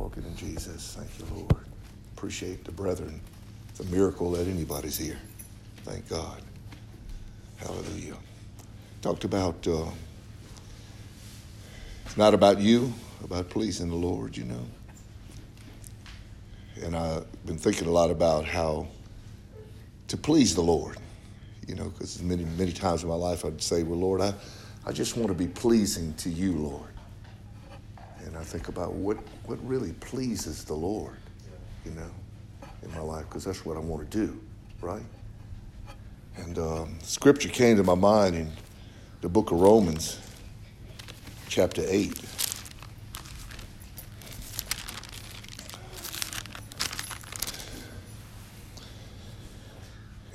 Walking in Jesus. Thank you, Lord. Appreciate the brethren. It's a miracle that anybody's here. Thank God. Hallelujah. Talked about uh, it's not about you, about pleasing the Lord, you know. And I've been thinking a lot about how to please the Lord, you know, because many, many times in my life I'd say, well, Lord, I, I just want to be pleasing to you, Lord. I think about what, what really pleases the Lord, you know, in my life, because that's what I want to do, right? And um, scripture came to my mind in the book of Romans, chapter 8.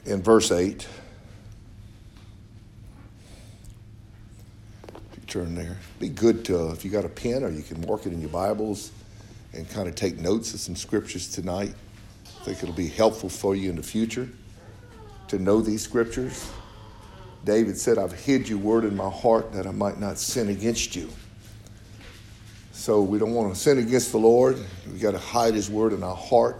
In verse 8. Turn there. Be good to, if you got a pen or you can mark it in your Bibles and kind of take notes of some scriptures tonight. I think it'll be helpful for you in the future to know these scriptures. David said, I've hid your word in my heart that I might not sin against you. So we don't want to sin against the Lord. We got to hide his word in our heart.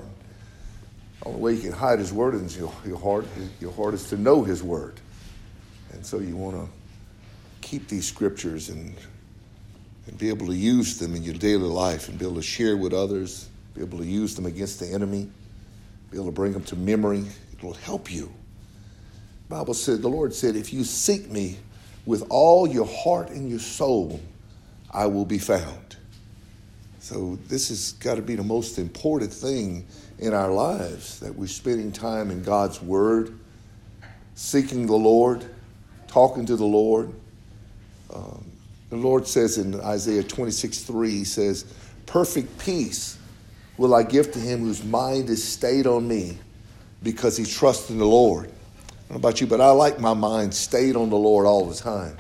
The only way you can hide his word in your, your heart, your heart is to know his word. And so you want to keep these scriptures and, and be able to use them in your daily life and be able to share with others, be able to use them against the enemy, be able to bring them to memory. It will help you. The Bible said, the Lord said, if you seek me with all your heart and your soul, I will be found. So this has got to be the most important thing in our lives that we're spending time in God's Word, seeking the Lord, talking to the Lord, um, the Lord says in Isaiah 26 3, He says, Perfect peace will I give to him whose mind is stayed on me because he trusts in the Lord. I don't know about you, but I like my mind stayed on the Lord all the time.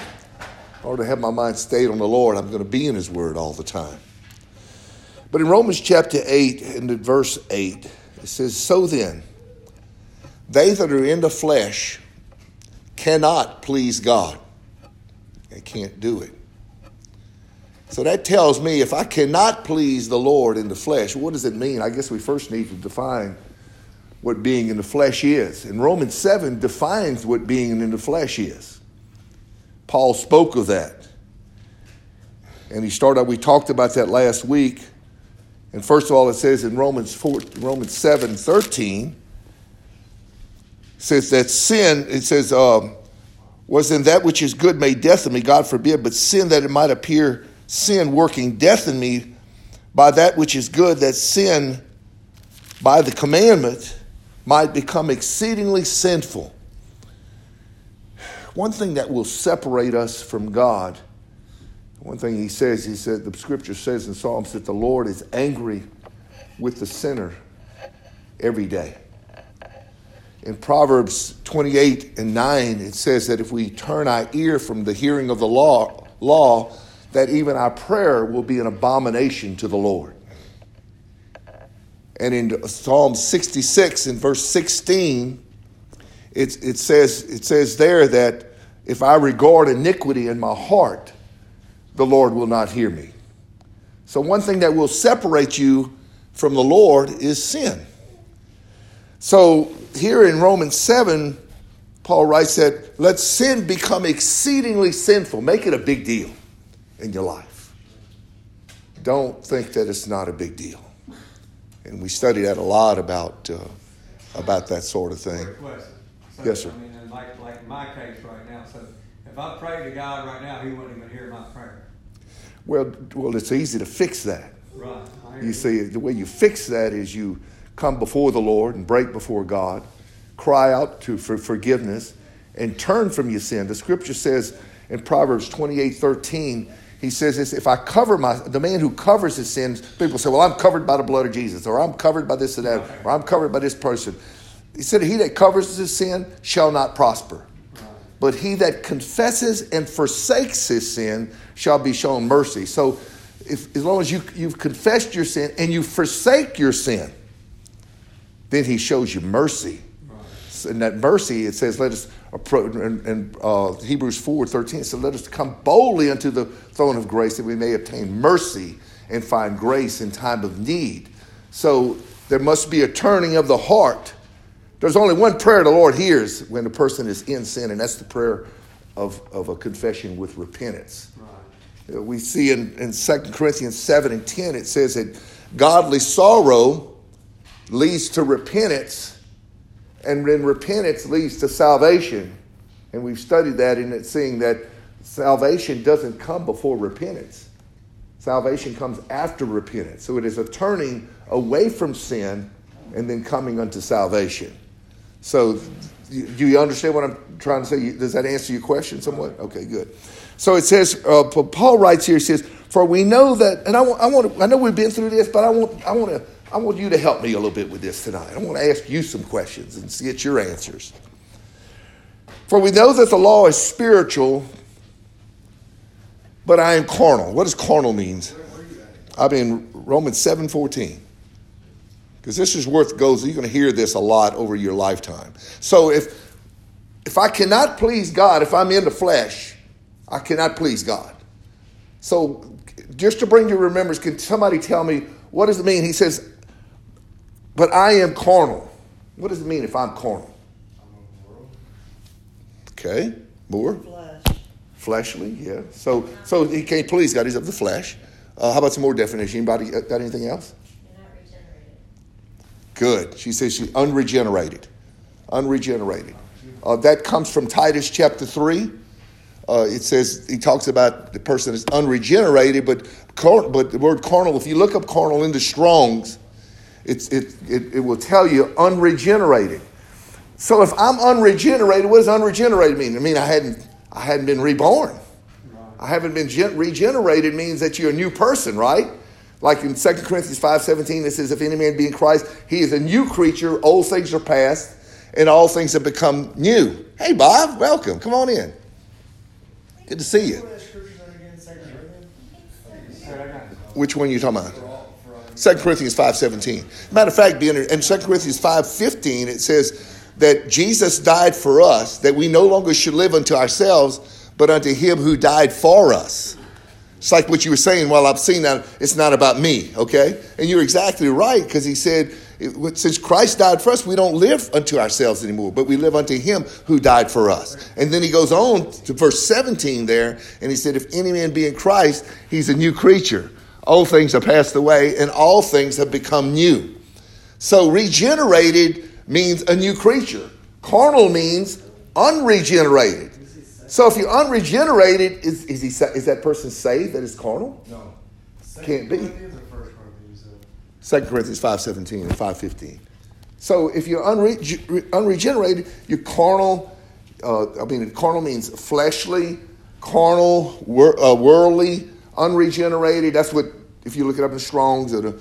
In order to have my mind stayed on the Lord, I'm going to be in His Word all the time. But in Romans chapter 8, in verse 8, it says, So then, they that are in the flesh cannot please God. They can't do it. So that tells me if I cannot please the Lord in the flesh, what does it mean? I guess we first need to define what being in the flesh is. And Romans 7 defines what being in the flesh is. Paul spoke of that. And he started, we talked about that last week. And first of all, it says in Romans 4, Romans 7 13, says that sin, it says, um, was in that which is good made death in me, God forbid, but sin that it might appear sin working death in me by that which is good, that sin by the commandment might become exceedingly sinful. One thing that will separate us from God, one thing he says, he said, the scripture says in Psalms that the Lord is angry with the sinner every day in Proverbs 28 and 9, it says that if we turn our ear from the hearing of the law, law, that even our prayer will be an abomination to the Lord. And in Psalm 66, in verse 16, it, it, says, it says there that if I regard iniquity in my heart, the Lord will not hear me. So, one thing that will separate you from the Lord is sin. So, here in Romans 7, Paul writes that let sin become exceedingly sinful. Make it a big deal in your life. Don't think that it's not a big deal. And we study that a lot about uh, about that sort of thing. So, yes, sir. I mean, like, like my case right now, so if I pray to God right now, He wouldn't even hear my prayer. Well, well, it's easy to fix that. Right. You see, the way you fix that is you come before the Lord and break before God, cry out to for forgiveness, and turn from your sin. The scripture says in Proverbs 28 13, he says this if I cover my the man who covers his sins, people say, Well, I'm covered by the blood of Jesus, or I'm covered by this and that, or I'm covered by this person. He said, He that covers his sin shall not prosper. But he that confesses and forsakes his sin shall be shown mercy. So if, as long as you, you've confessed your sin and you forsake your sin, then he shows you mercy. And that mercy, it says, let us approach, in, uh, Hebrews 4 13, it says, let us come boldly unto the throne of grace that we may obtain mercy and find grace in time of need. So there must be a turning of the heart. There's only one prayer the Lord hears when a person is in sin, and that's the prayer of, of a confession with repentance. Right. We see in, in 2 Corinthians 7 and 10, it says that godly sorrow leads to repentance, and then repentance leads to salvation. And we've studied that in it, seeing that salvation doesn't come before repentance. Salvation comes after repentance. So it is a turning away from sin and then coming unto salvation. So, do you understand what I'm trying to say? Does that answer your question somewhat? Okay, good. So it says, uh, Paul writes here, he says, For we know that, and I want, I, want to, I know we've been through this, but I want, I, want to, I want you to help me a little bit with this tonight. I want to ask you some questions and get your answers. For we know that the law is spiritual, but I am carnal. What does carnal means? I mean Romans 7 14 because this is worth goes. You're going to hear this a lot over your lifetime. So if if I cannot please God, if I'm in the flesh, I cannot please God. So just to bring you remembrance, can somebody tell me what does it mean? He says, "But I am carnal." What does it mean if I'm carnal? Okay, more. Flesh. Fleshly, yeah. So so he can't please God. He's of the flesh. Uh, how about some more definition? Anybody got anything else? Good. She says she's unregenerated. Unregenerated. Uh, that comes from Titus chapter 3. Uh, it says, he talks about the person is unregenerated, but, car- but the word carnal, if you look up carnal into Strong's, it's, it, it, it will tell you unregenerated. So if I'm unregenerated, what does unregenerated mean? I mean, I hadn't, I hadn't been reborn. I haven't been gen- regenerated means that you're a new person, right? Like in 2 Corinthians 5.17, it says, if any man be in Christ, he is a new creature. Old things are past, and all things have become new. Hey, Bob, welcome. Come on in. Good to see you. Which one are you talking about? 2 Corinthians 5.17. Matter of fact, in 2 Corinthians 5.15, it says that Jesus died for us, that we no longer should live unto ourselves, but unto him who died for us. It's like what you were saying, well, I've seen that it's not about me, okay? And you're exactly right, because he said, since Christ died for us, we don't live unto ourselves anymore, but we live unto him who died for us. And then he goes on to verse 17 there, and he said, If any man be in Christ, he's a new creature. Old things have passed away, and all things have become new. So regenerated means a new creature. Carnal means unregenerated. So if you're unregenerated, is, is, he, is that person saved that is carnal? No. Can't be. Second Corinthians 5.17 and 5.15. So if you're unre- unregenerated, you're carnal. Uh, I mean, carnal means fleshly, carnal, wor- uh, worldly, unregenerated. That's what, if you look it up in Strong's or the,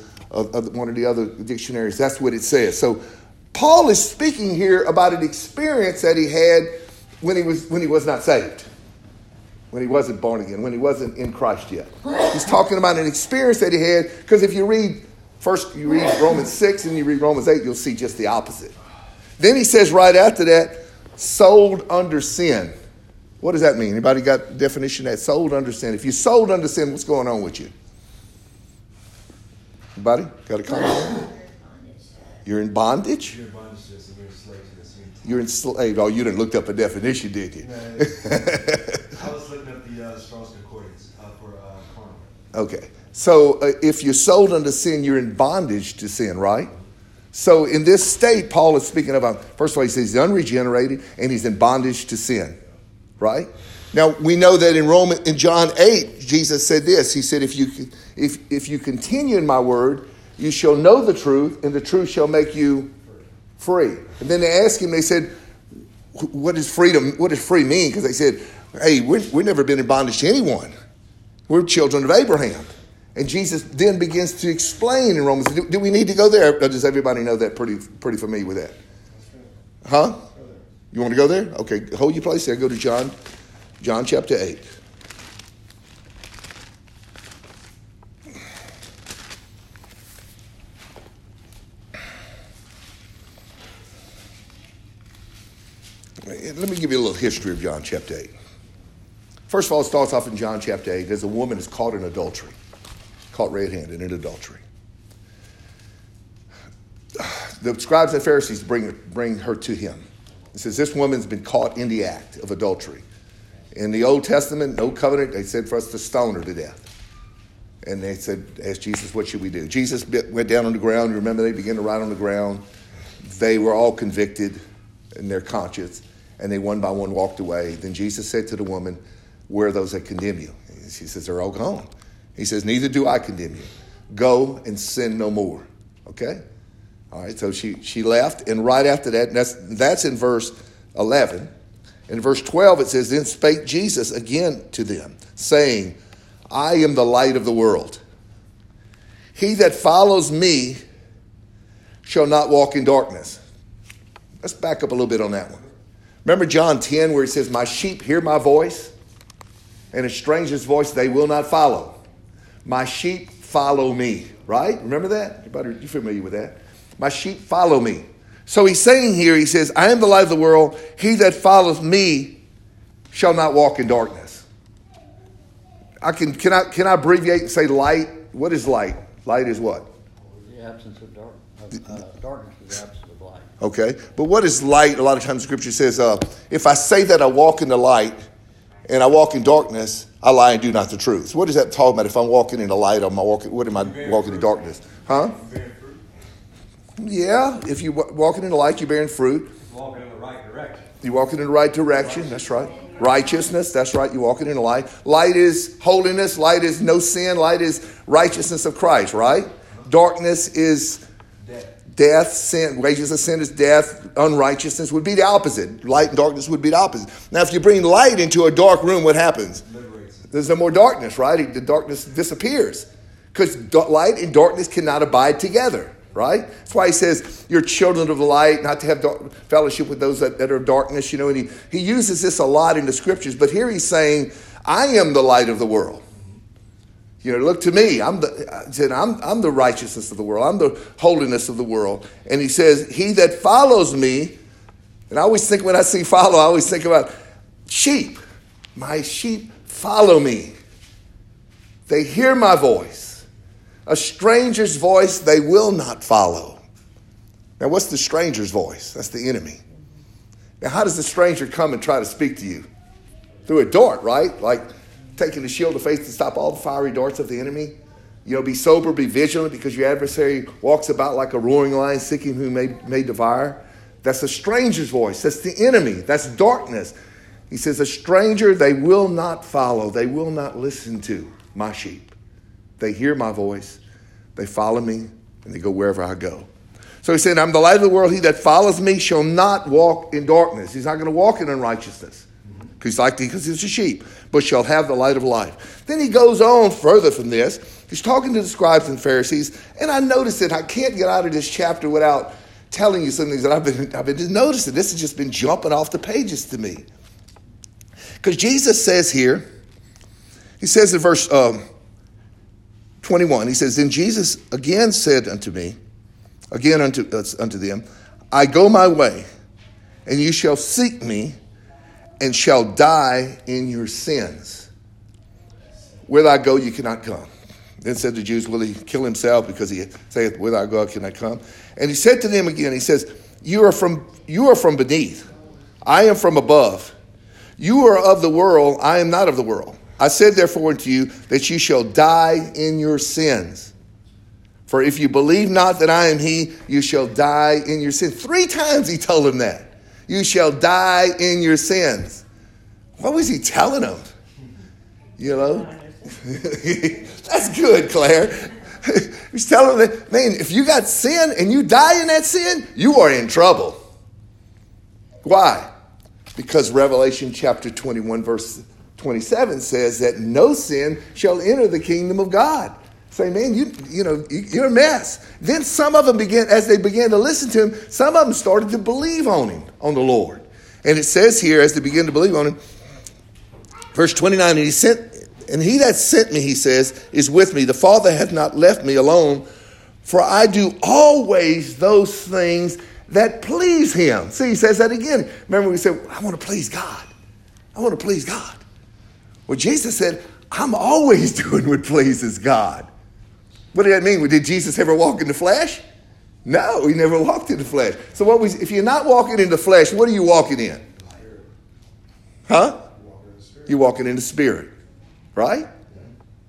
one of the other dictionaries, that's what it says. So Paul is speaking here about an experience that he had when he was when he was not saved, when he wasn't born again, when he wasn't in Christ yet. He's talking about an experience that he had. Because if you read first, you read Romans six and you read Romans eight, you'll see just the opposite. Then he says right after that, sold under sin. What does that mean? Anybody got definition that sold under sin? If you sold under sin, what's going on with you? Anybody got a comment? You're in bondage. You're in bondage you're enslaved. Oh, you didn't look up a definition, did you? No, I was looking up the uh, Strong's Concordance uh, for uh, carnal. Okay. So uh, if you're sold unto sin, you're in bondage to sin, right? So in this state, Paul is speaking about, first of all, he says he's unregenerated and he's in bondage to sin, right? Now we know that in Roman in John 8, Jesus said this. He said, if you if if you continue in my word, you shall know the truth, and the truth shall make you free. And then they asked him, they said, what does freedom, what does free mean? Because they said, hey, we've, we've never been in bondage to anyone. We're children of Abraham. And Jesus then begins to explain in Romans. Do, do we need to go there? Or does everybody know that pretty, pretty familiar with that? Huh? You want to go there? Okay, hold your place there. Go to John, John chapter 8. Let me give you a little history of John chapter 8. First of all, it starts off in John chapter 8. There's a woman is caught in adultery. caught red handed in adultery. The scribes and Pharisees bring, bring her to him. It says, This woman's been caught in the act of adultery. In the Old Testament, no covenant, they said for us to stone her to death. And they said, Ask Jesus, what should we do? Jesus went down on the ground. You remember, they began to write on the ground. They were all convicted in their conscience, and they one by one walked away. Then Jesus said to the woman, Where are those that condemn you? She says, They're all gone. He says, Neither do I condemn you. Go and sin no more. Okay? All right, so she, she left, and right after that, that's, that's in verse 11. In verse 12, it says, Then spake Jesus again to them, saying, I am the light of the world. He that follows me shall not walk in darkness. Let's back up a little bit on that one. Remember John 10, where he says, My sheep hear my voice, and a stranger's voice they will not follow. My sheep follow me, right? Remember that? Everybody, you familiar with that? My sheep follow me. So he's saying here, he says, I am the light of the world. He that follows me shall not walk in darkness. I can, can, I, can I abbreviate and say light? What is light? Light is what? The absence of dark, uh, darkness is the absence of light. Okay, but what is light? A lot of times Scripture says, uh, if I say that I walk in the light and I walk in darkness, I lie and do not the truth. What is that talking about? If I'm walking in the light, I'm I walking? What am I walking in darkness? Huh? Yeah, if you're walking in the light, you're bearing fruit. You walking in the right direction. You're walking in the right direction. That's right. Righteousness. That's right. You're walking in the light. Light is holiness. Light is no sin. Light is righteousness of Christ. Right. Darkness is death. Sin. Wages of sin is death. Unrighteousness would be the opposite. Light and darkness would be the opposite. Now, if you bring light into a dark room, what happens? There's no more darkness. Right. The darkness disappears because light and darkness cannot abide together right? That's why he says, You're children of the light, not to have dark, fellowship with those that, that are darkness, you know, and he, he uses this a lot in the scriptures, but here he's saying, I am the light of the world. You know, look to me. I'm the, said, I'm, I'm the righteousness of the world. I'm the holiness of the world. And he says, He that follows me, and I always think when I see follow, I always think about sheep. My sheep follow me. They hear my voice. A stranger's voice they will not follow. Now, what's the stranger's voice? That's the enemy. Now, how does the stranger come and try to speak to you? Through a dart, right? Like taking the shield of faith to stop all the fiery darts of the enemy. You know, be sober, be vigilant, because your adversary walks about like a roaring lion, seeking whom may, may devour. That's a stranger's voice. That's the enemy. That's darkness. He says, A stranger they will not follow, they will not listen to my sheep. They hear my voice, they follow me, and they go wherever I go. So he said, I'm the light of the world. He that follows me shall not walk in darkness. He's not going to walk in unrighteousness. He's like because he's a sheep, but shall have the light of life. Then he goes on further from this. He's talking to the scribes and Pharisees, and I noticed that I can't get out of this chapter without telling you some things that I've been, I've been noticing. This has just been jumping off the pages to me. Because Jesus says here, he says in verse um, 21, he says, Then Jesus again said unto me, again unto, uh, unto them, I go my way, and you shall seek me, and shall die in your sins. Where I go, you cannot come. Then said the Jews, Will he kill himself because he saith, Where I go, I cannot come? And he said to them again, He says, You are from you are from beneath. I am from above. You are of the world, I am not of the world. I said therefore unto you that you shall die in your sins. For if you believe not that I am he, you shall die in your sins. Three times he told him that. You shall die in your sins. What was he telling them? You know? That's good, Claire. He's telling them, man, if you got sin and you die in that sin, you are in trouble. Why? Because Revelation chapter 21, verse 27 says that no sin shall enter the kingdom of God. Say, man, you, you know, you're a mess. Then some of them began, as they began to listen to him, some of them started to believe on him, on the Lord. And it says here, as they began to believe on him, verse 29, and he sent, and he that sent me, he says, is with me. The Father hath not left me alone, for I do always those things that please him. See, he says that again. Remember, we said, I want to please God. I want to please God. Well, Jesus said, I'm always doing what pleases God. What did that mean? Did Jesus ever walk in the flesh? No, he never walked in the flesh. So what was if you're not walking in the flesh, what are you walking in? Huh? You're walking in the spirit. Right?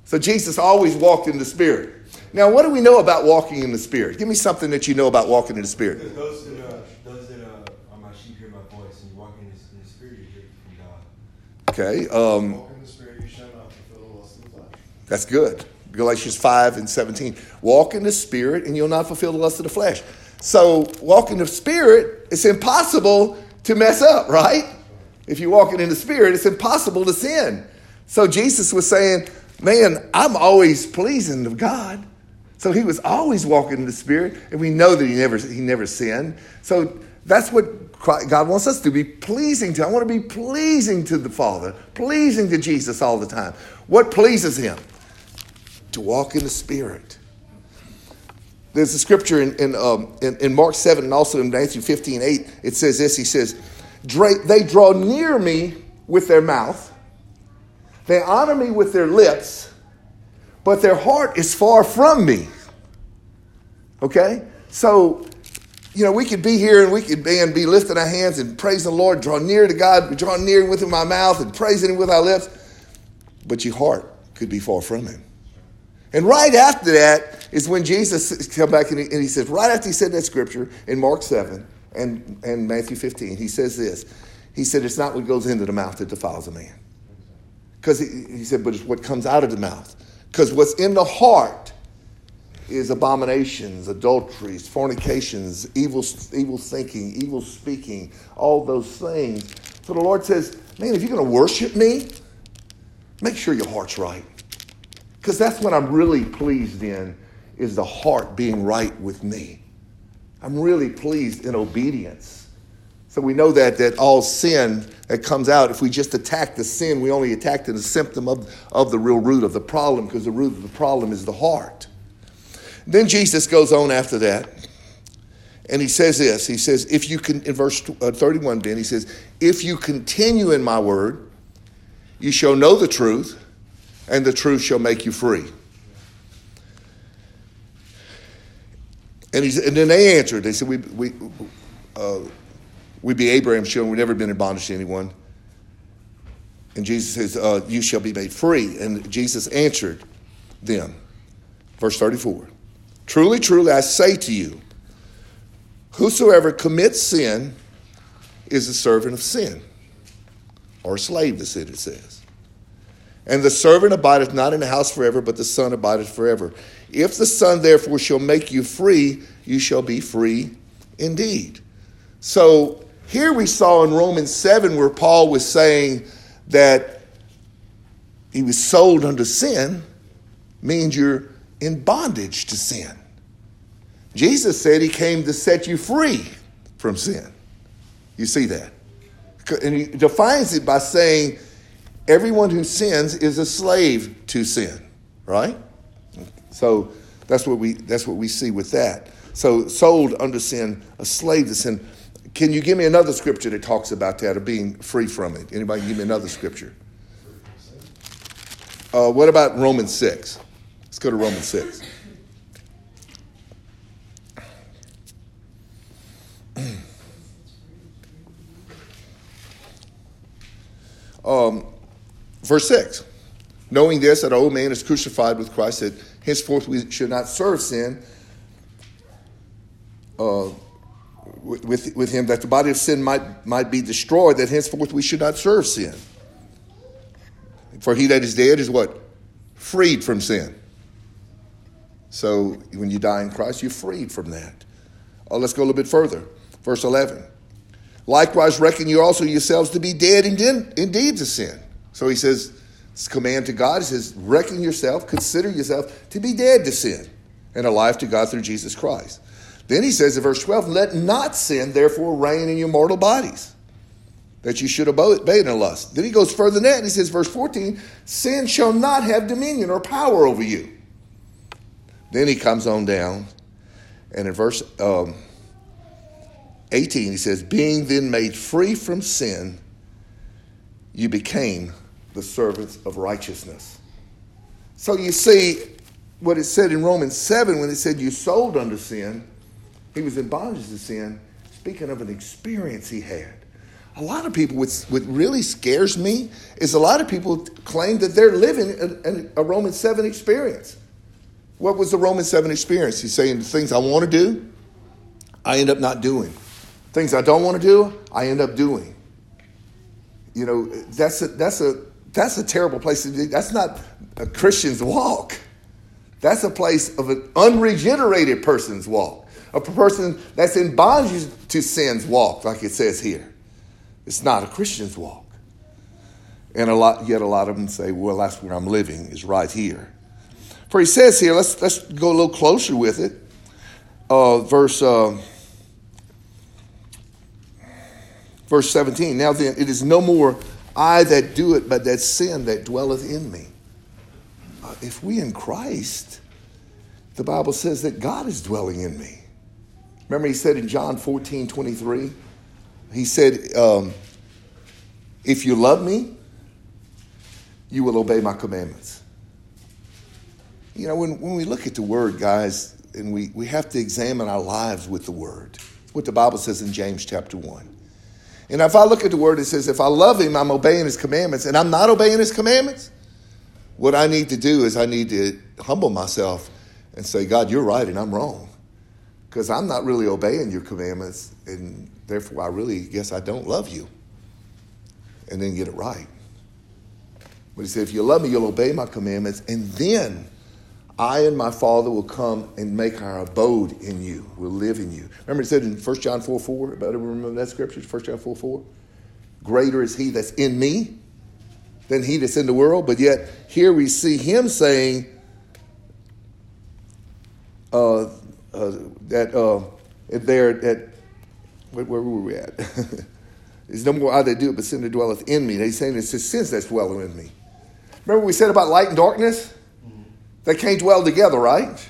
So Jesus always walked in the spirit. Now, what do we know about walking in the spirit? Give me something that you know about walking in the spirit. Those that, uh, those that uh, are my sheep hear my voice, and you walk in the, in the spirit, you hear from God. Okay. Um, That's good. Galatians 5 and 17. Walk in the Spirit and you'll not fulfill the lust of the flesh. So, walk in the Spirit, it's impossible to mess up, right? If you're walking in the Spirit, it's impossible to sin. So, Jesus was saying, Man, I'm always pleasing to God. So, he was always walking in the Spirit, and we know that he never, he never sinned. So, that's what God wants us to be pleasing to. I want to be pleasing to the Father, pleasing to Jesus all the time. What pleases him? To walk in the Spirit. There's a scripture in, in, um, in, in Mark 7 and also in Matthew 15 8. It says this He says, They draw near me with their mouth, they honor me with their lips, but their heart is far from me. Okay? So, you know, we could be here and we could be and be lifting our hands and praising the Lord, draw near to God, draw near with my mouth and praising Him with our lips, but your heart could be far from Him. And right after that is when Jesus come back and he, and he says, right after he said that scripture in Mark 7 and, and Matthew 15, he says this. He said, it's not what goes into the mouth that defiles a man. Because he, he said, but it's what comes out of the mouth. Because what's in the heart is abominations, adulteries, fornications, evil, evil thinking, evil speaking, all those things. So the Lord says, man, if you're going to worship me, make sure your heart's right. Because that's what I'm really pleased in, is the heart being right with me. I'm really pleased in obedience. So we know that that all sin that comes out, if we just attack the sin, we only attack the symptom of, of the real root of the problem, because the root of the problem is the heart. Then Jesus goes on after that, and he says this. He says, if you can, in verse uh, 31, then he says, if you continue in my word, you shall know the truth, and the truth shall make you free. And, and then they answered. They said, we, we, uh, we be Abraham's children. We've never been in bondage to anyone. And Jesus says, uh, You shall be made free. And Jesus answered them. Verse 34 Truly, truly, I say to you, whosoever commits sin is a servant of sin, or a slave to sin, it says. And the servant abideth not in the house forever, but the Son abideth forever. If the Son therefore shall make you free, you shall be free indeed. So here we saw in Romans 7 where Paul was saying that he was sold unto sin, means you're in bondage to sin. Jesus said he came to set you free from sin. You see that? And he defines it by saying, everyone who sins is a slave to sin, right? So that's what we that's what we see with that. So sold under sin, a slave to sin. Can you give me another scripture that talks about that, of being free from it? Anybody give me another scripture? Uh, what about Romans 6? Let's go to Romans 6. Um, verse 6 Knowing this, that our old man is crucified with Christ, that henceforth we should not serve sin uh, with, with him, that the body of sin might, might be destroyed, that henceforth we should not serve sin. For he that is dead is what? Freed from sin. So when you die in Christ, you're freed from that. Oh, let's go a little bit further. Verse 11. Likewise, reckon you also yourselves to be dead indeed, indeed to sin. So he says, command to God. He says, reckon yourself, consider yourself to be dead to sin and alive to God through Jesus Christ. Then he says in verse 12, let not sin therefore reign in your mortal bodies, that you should obey in lust. Then he goes further than that and he says, verse 14, sin shall not have dominion or power over you. Then he comes on down, and in verse um, 18, he says, Being then made free from sin, you became the servants of righteousness. So you see, what it said in Romans 7 when it said you sold under sin, he was in bondage to sin, speaking of an experience he had. A lot of people, what, what really scares me is a lot of people claim that they're living a, a, Romans 7 experience. What was the Romans 7 experience? He's saying the things I want to do, I end up not doing. Things I don't want to do, I end up doing. You know, that's a, that's a, that's a terrible place to be. That's not a Christian's walk. That's a place of an unregenerated person's walk. A person that's in bondage to sin's walk, like it says here. It's not a Christian's walk. And a lot, yet a lot of them say, well, that's where I'm living, is right here. For he says here, let's, let's go a little closer with it. Uh, verse, uh, verse 17. Now then, it is no more I that do it, but that sin that dwelleth in me. Uh, if we in Christ, the Bible says that God is dwelling in me. Remember, he said in John 14 23, he said, um, If you love me, you will obey my commandments. You know, when, when we look at the word, guys, and we, we have to examine our lives with the word, what the Bible says in James chapter 1. And if I look at the word, it says, if I love him, I'm obeying his commandments, and I'm not obeying his commandments, what I need to do is I need to humble myself and say, God, you're right and I'm wrong. Because I'm not really obeying your commandments, and therefore I really guess I don't love you. And then get it right. But he said, if you love me, you'll obey my commandments, and then I and my Father will come and make our abode in you. We'll live in you. Remember it said in 1 John 4 4, about remember that scripture, 1 John 4 4? Greater is he that's in me than he that's in the world. But yet here we see him saying uh, uh, that uh, there that where, where were we at? There's no more I that do it, but sin that dwelleth in me. He's saying it's his sins that's dwelling in me. Remember we said about light and darkness? They can't dwell together, right?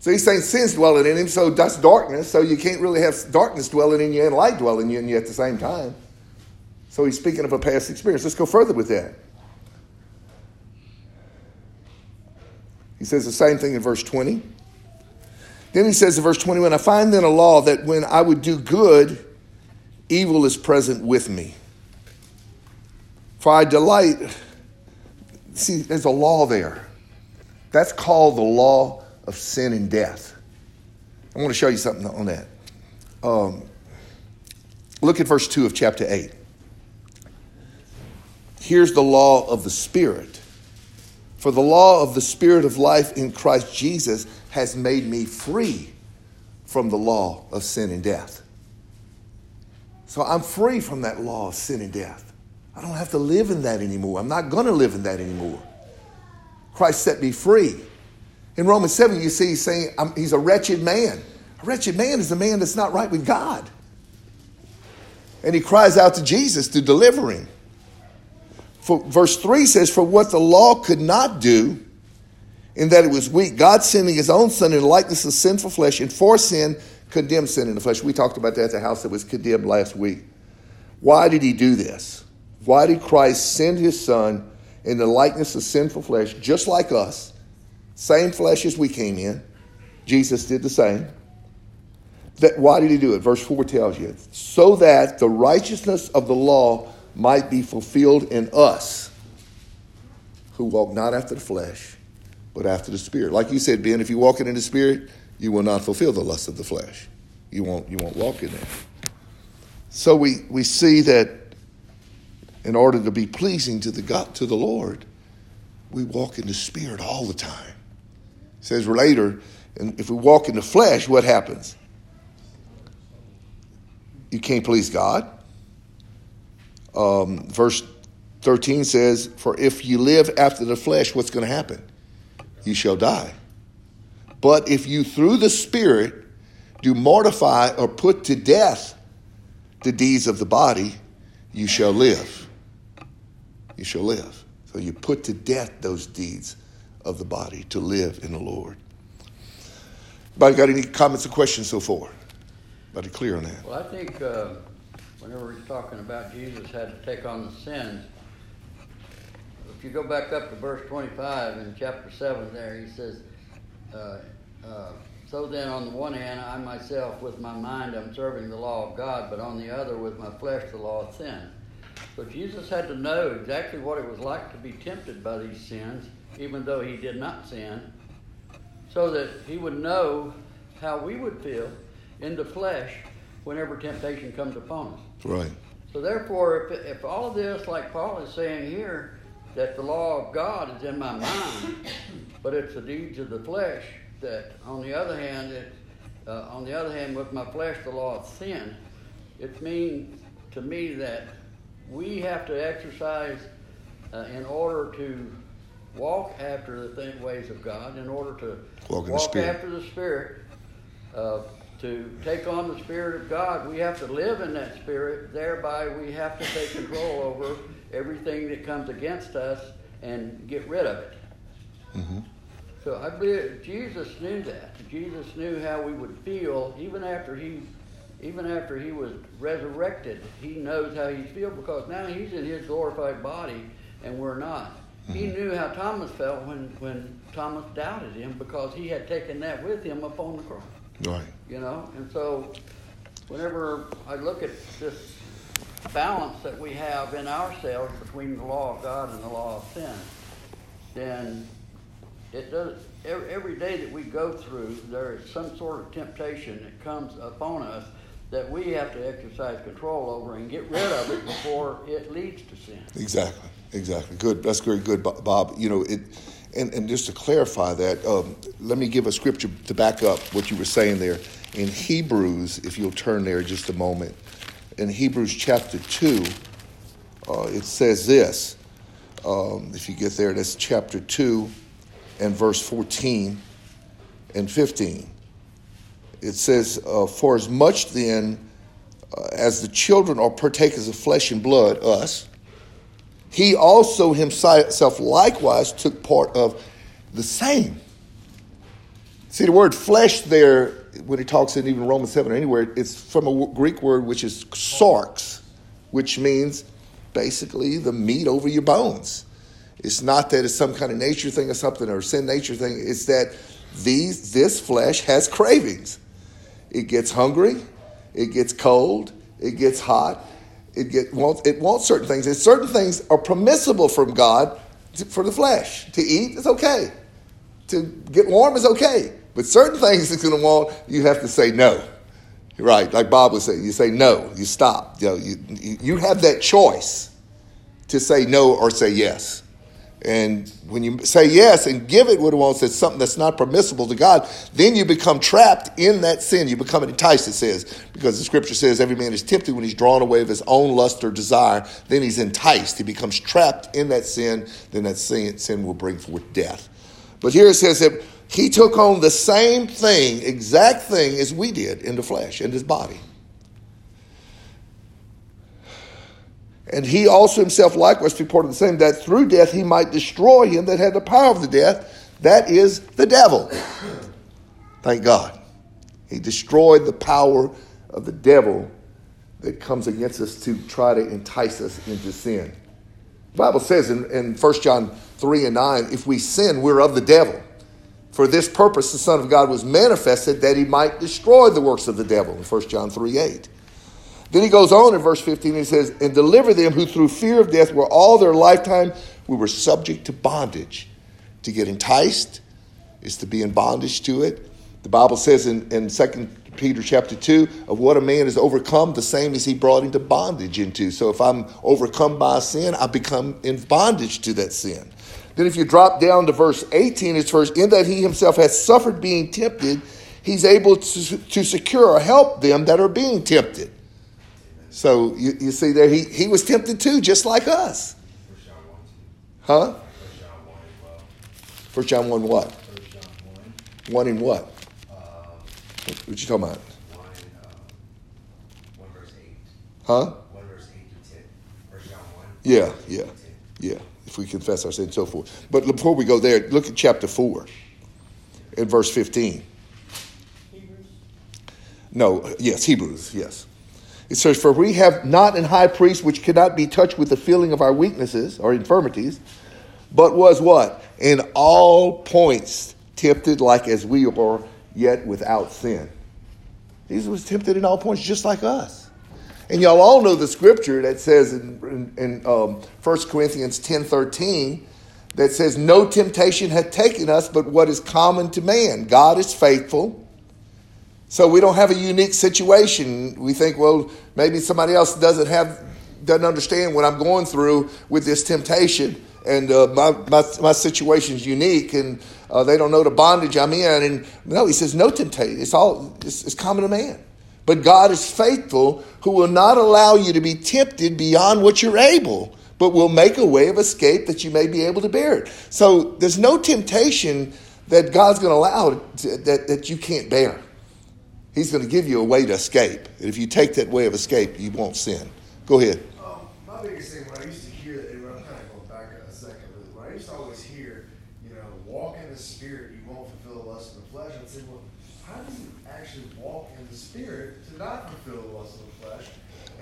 So he's saying sin's dwelling in him, so that's darkness. So you can't really have darkness dwelling in you and light dwelling in you at the same time. So he's speaking of a past experience. Let's go further with that. He says the same thing in verse 20. Then he says in verse 21 I find then a law that when I would do good, evil is present with me. For I delight, see, there's a law there. That's called the law of sin and death. I want to show you something on that. Um, look at verse 2 of chapter 8. Here's the law of the Spirit. For the law of the Spirit of life in Christ Jesus has made me free from the law of sin and death. So I'm free from that law of sin and death. I don't have to live in that anymore. I'm not going to live in that anymore. Christ set me free. In Romans 7, you see he's saying he's a wretched man. A wretched man is a man that's not right with God. And he cries out to Jesus to deliver him. For, verse 3 says, For what the law could not do, in that it was weak, God sending his own son in the likeness of sinful flesh, and for sin condemned sin in the flesh. We talked about that at the house that was condemned last week. Why did he do this? Why did Christ send his son in the likeness of sinful flesh, just like us, same flesh as we came in. Jesus did the same. That, why did he do it? Verse 4 tells you so that the righteousness of the law might be fulfilled in us who walk not after the flesh, but after the spirit. Like you said, Ben, if you walk in the spirit, you will not fulfill the lust of the flesh. You won't, you won't walk in there. So we, we see that in order to be pleasing to the God, to the Lord, we walk in the Spirit all the time. It says later, and if we walk in the flesh, what happens? You can't please God. Um, verse 13 says, For if you live after the flesh, what's going to happen? You shall die. But if you through the Spirit do mortify or put to death the deeds of the body, you shall live you shall live. So you put to death those deeds of the body to live in the Lord. Anybody got any comments or questions so far? Anybody clear on that? Well, I think uh, whenever he's talking about Jesus had to take on the sins, if you go back up to verse 25 in chapter 7 there, he says, uh, uh, So then, on the one hand, I myself with my mind I'm serving the law of God, but on the other, with my flesh, the law of sin. So Jesus had to know exactly what it was like to be tempted by these sins, even though he did not sin, so that he would know how we would feel in the flesh whenever temptation comes upon us. Right. So therefore, if, if all of this, like Paul is saying here, that the law of God is in my mind, but it's the deeds of the flesh that, on the other hand, it, uh, on the other hand, with my flesh, the law of sin, it means to me that we have to exercise uh, in order to walk after the th- ways of God, in order to Walk in the after the Spirit, uh, to take on the Spirit of God, we have to live in that Spirit. Thereby, we have to take control over everything that comes against us and get rid of it. Mm-hmm. So I believe Jesus knew that. Jesus knew how we would feel even after he, even after he was resurrected. He knows how he feels because now he's in his glorified body and we're not. He mm-hmm. knew how Thomas felt when, when Thomas doubted him because he had taken that with him upon the cross Right. you know and so whenever i look at this balance that we have in ourselves between the law of god and the law of sin then it does every, every day that we go through there is some sort of temptation that comes upon us that we have to exercise control over and get rid of it before it leads to sin Exactly. Exactly. Good. That's very good, Bob. You know it. And, and just to clarify that, um, let me give a scripture to back up what you were saying there. In Hebrews, if you'll turn there just a moment, in Hebrews chapter 2, uh, it says this. Um, if you get there, that's chapter 2 and verse 14 and 15. It says, uh, For as much then uh, as the children are partakers of flesh and blood, us, he also himself likewise took part of the same. See, the word flesh there, when he talks in even Romans 7 or anywhere, it's from a Greek word which is sarx, which means basically the meat over your bones. It's not that it's some kind of nature thing or something or sin nature thing. It's that these this flesh has cravings. It gets hungry, it gets cold, it gets hot, it get wants it wants certain things. And certain things are permissible from God to- for the flesh. To eat is okay. To get warm is okay. But certain things it's going to want, you have to say no. Right, like Bob was saying, you say no, you stop. You, know, you, you you have that choice to say no or say yes. And when you say yes and give it what it wants, it's something that's not permissible to God, then you become trapped in that sin. You become enticed, it says, because the scripture says every man is tempted when he's drawn away of his own lust or desire. Then he's enticed. He becomes trapped in that sin. Then that sin, sin will bring forth death. But here it says that he took on the same thing, exact thing as we did in the flesh, in his body. And he also himself likewise reported the same, that through death he might destroy him that had the power of the death, that is the devil. Thank God. He destroyed the power of the devil that comes against us to try to entice us into sin. The Bible says in, in 1 John 3 and 9, if we sin, we're of the devil. For this purpose the Son of God was manifested that he might destroy the works of the devil in 1 John 3 8. Then he goes on in verse 15, he says, And deliver them who through fear of death were all their lifetime, we were subject to bondage. To get enticed is to be in bondage to it. The Bible says in, in 2 Peter chapter 2, of what a man is overcome, the same as he brought into bondage into. So if I'm overcome by sin, I become in bondage to that sin. Then if you drop down to verse 18, it's verse, in that he himself has suffered being tempted, he's able to, to secure or help them that are being tempted. So you, you see there, he, he was tempted too, just like us. First 1, 2. Huh? First John 1 as well. First John 1 what? John 1, One in what? uh, What, you talking about? 1, uh, 1 verse 8. Huh? 1 verse 8 through 10. First John 1. Yeah, yeah, yeah. If we confess our sins and so forth. But before we go there, look at chapter 4 in verse 15. Hebrews? No, yes, Hebrews, yes. It says, For we have not an high priest which cannot be touched with the feeling of our weaknesses or infirmities, but was what? In all points tempted like as we are, yet without sin. Jesus was tempted in all points, just like us. And y'all all know the scripture that says in, in, in um, 1 Corinthians 10 13, that says, No temptation hath taken us but what is common to man. God is faithful. So we don't have a unique situation. We think, well, maybe somebody else doesn't have, doesn't understand what I'm going through with this temptation and uh, my, my, my situation is unique and uh, they don't know the bondage I'm in. And no, he says, no temptation. It's all, it's, it's common to man. But God is faithful who will not allow you to be tempted beyond what you're able, but will make a way of escape that you may be able to bear it. So there's no temptation that God's going to allow that, that you can't bear. He's going to give you a way to escape. And if you take that way of escape, you won't sin. Go ahead. Um, my biggest thing when I used to hear that, and I'm kind of going back a second, but when I used to always hear, you know, walk in the spirit, you won't fulfill the lust of the flesh. I'd say, well, how do you actually walk in the spirit to not fulfill the lust of the flesh?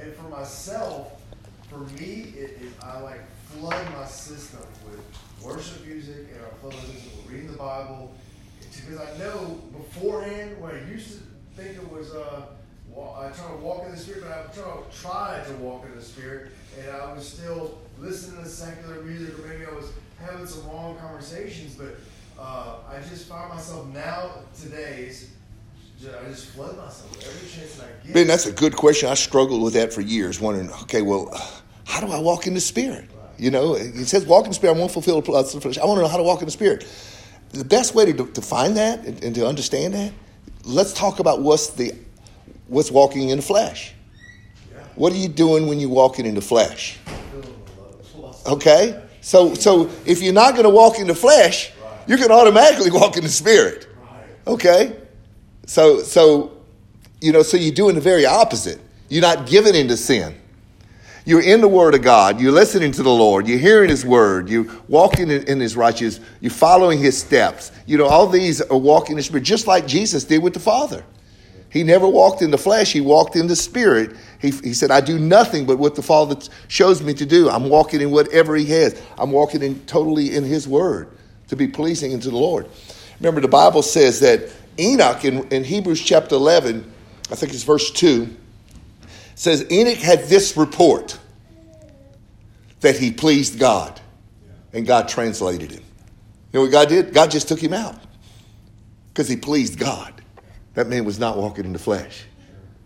And for myself, for me, I like flood my system with worship music, and I flood my system with reading the Bible, because I know beforehand when I used to think it was. Uh, I try to walk in the spirit, but I try to try to walk in the spirit, and I was still listening to secular music, or maybe I was having some long conversations. But uh, I just find myself now today's. I just flood myself with every chance that I get. Ben, that's a good question. I struggled with that for years, wondering, okay, well, how do I walk in the spirit? You know, it says walk in the spirit. I won't fulfill the lust of the flesh. I want to know how to walk in the spirit. The best way to, to find that and, and to understand that, let's talk about what's the what's walking in the flesh. What are you doing when you're walking in the flesh? Okay? So so if you're not going to walk in the flesh, going to automatically walk in the spirit. Okay? So so you know, so you're doing the very opposite. You're not giving into sin. You're in the Word of God. You're listening to the Lord. You're hearing His Word. You're walking in, in His righteousness. You're following His steps. You know, all these are walking in the Spirit, just like Jesus did with the Father. He never walked in the flesh, he walked in the spirit. He, he said, I do nothing but what the Father shows me to do. I'm walking in whatever he has. I'm walking in totally in his word to be pleasing unto the Lord. Remember, the Bible says that Enoch in, in Hebrews chapter 11, I think it's verse 2, says Enoch had this report that he pleased God, and God translated him. You know what God did? God just took him out because he pleased God. That man was not walking in the flesh.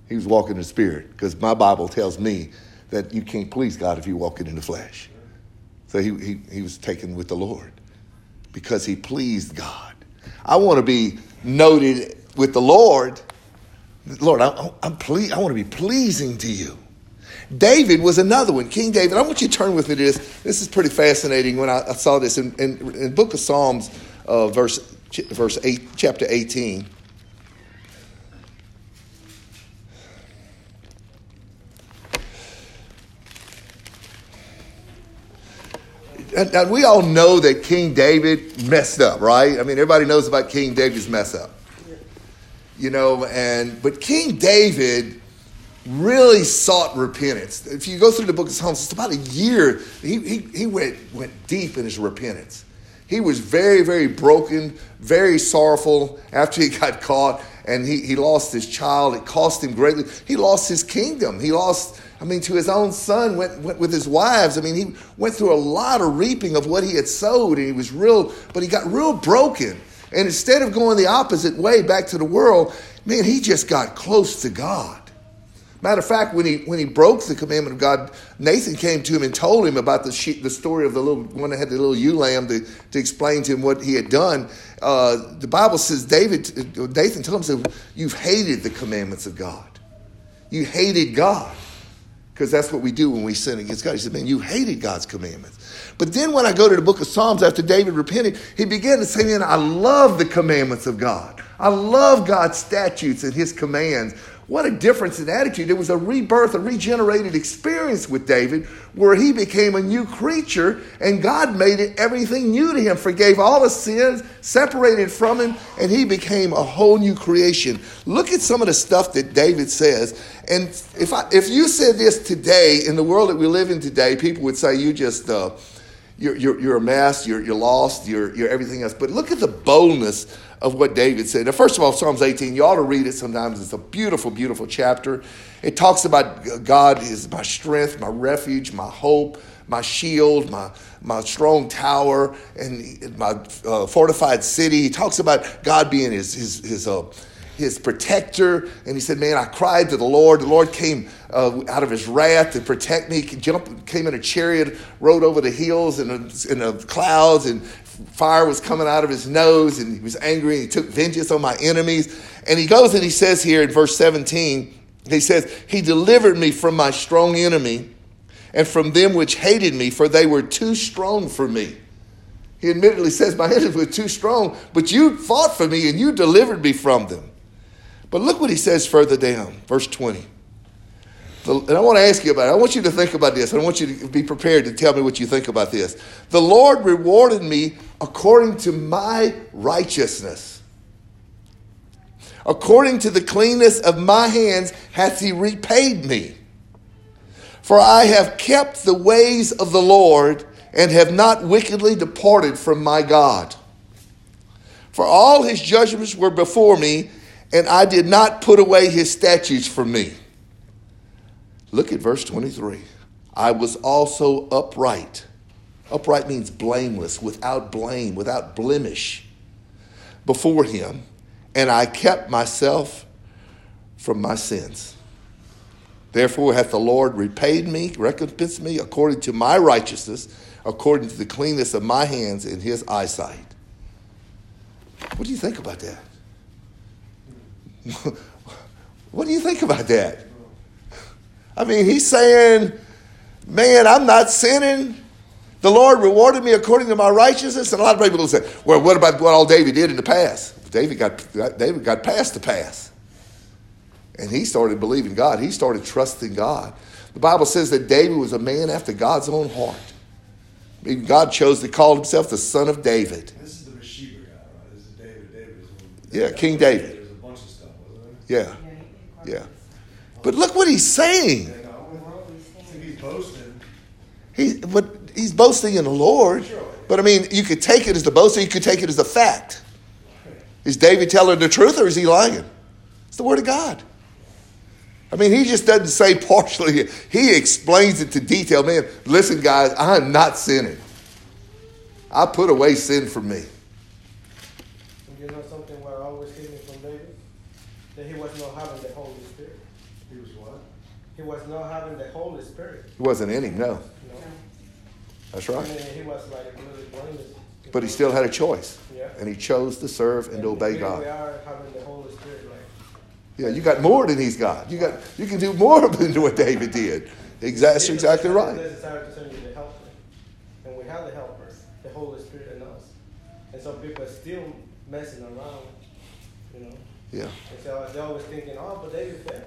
He was walking in the spirit because my Bible tells me that you can't please God if you're walking in the flesh. So he, he, he was taken with the Lord because he pleased God. I want to be noted with the Lord. Lord, I, I'm ple- I want to be pleasing to you. David was another one. King David. I want you to turn with me to this. This is pretty fascinating when I, I saw this in, in, in Book of Psalms, uh, verse, verse 8, chapter 18. and, we all know that King David messed up, right? I mean, everybody knows about King David's mess up. You know, and but King David really sought repentance. If you go through the book of Psalms, it's about a year. He, he, he went, went deep in his repentance. He was very, very broken, very sorrowful after he got caught and he, he lost his child. It cost him greatly. He lost his kingdom. He lost I mean, to his own son, went, went with his wives. I mean, he went through a lot of reaping of what he had sowed, and he was real, but he got real broken. And instead of going the opposite way back to the world, man, he just got close to God. Matter of fact, when he when he broke the commandment of God, Nathan came to him and told him about the sheep, the story of the little one that had the little ewe lamb to, to explain to him what he had done. Uh, the Bible says David, Nathan told him, "You've hated the commandments of God. You hated God." Because that's what we do when we sin against God. He said, Man, you hated God's commandments. But then when I go to the book of Psalms after David repented, he began to say, Man, I love the commandments of God. I love God's statutes and his commands. What a difference in attitude. It was a rebirth, a regenerated experience with David where he became a new creature and God made it everything new to him, forgave all his sins, separated from him, and he became a whole new creation. Look at some of the stuff that David says. And if, I, if you said this today, in the world that we live in today, people would say you just, uh, you're, you're, you're a mess, you're, you're lost, you're, you're everything else. But look at the boldness of what David said. Now, first of all, Psalms 18, you ought to read it sometimes. It's a beautiful, beautiful chapter. It talks about God is my strength, my refuge, my hope, my shield, my, my strong tower, and my uh, fortified city. He talks about God being his, his, his, uh, his protector. And he said, Man, I cried to the Lord. The Lord came uh, out of his wrath to protect me. He jumped, came in a chariot, rode over the hills and in the clouds, and fire was coming out of his nose, and he was angry, and he took vengeance on my enemies. And he goes and he says here in verse 17, he says, He delivered me from my strong enemy and from them which hated me, for they were too strong for me. He admittedly says, My enemies were too strong, but you fought for me and you delivered me from them. But look what he says further down, verse 20. And I want to ask you about it. I want you to think about this. I want you to be prepared to tell me what you think about this. The Lord rewarded me according to my righteousness. According to the cleanness of my hands hath he repaid me. For I have kept the ways of the Lord and have not wickedly departed from my God. For all his judgments were before me, and I did not put away his statutes from me. Look at verse 23. I was also upright. Upright means blameless, without blame, without blemish before him, and I kept myself from my sins. Therefore hath the Lord repaid me, recompensed me according to my righteousness, according to the cleanness of my hands in his eyesight. What do you think about that? what do you think about that? I mean, he's saying, man, I'm not sinning. The Lord rewarded me according to my righteousness. And a lot of people will say, well, what about what all David did in the past? David got, David got past the past. And he started believing God. He started trusting God. The Bible says that David was a man after God's own heart. Even God chose to call himself the son of David. This is the Bathsheba guy, right? This is David. David is. Yeah, King David. There's a bunch of stuff, wasn't there? Yeah, yeah. But look what he's saying. Yeah, no, he's boasting. He, but he's boasting in the Lord. But I mean, you could take it as the boast, or you could take it as the fact. Is David telling the truth, or is he lying? It's the word of God. I mean, he just doesn't say partially. He explains it to detail. Man, listen, guys, I'm not sinning. I put away sin from me. You know something what I always hearing from David? That he was not having the Holy Spirit. He was what? He was not having the Holy Spirit. It wasn't in him, no. You know? That's I right. mean, he was like really blameless. But he still had a choice. Yeah. And he chose to serve and to obey God. We are having the Holy Spirit, like Yeah, you got more than he's got. You got you can do more than what David did. Exactly, that's exactly It's right. necessary to send you the helper, and we have the helper, the Holy Spirit in us, and some people are still messing around, you know. Yeah. And so they're always thinking, oh, but David failed.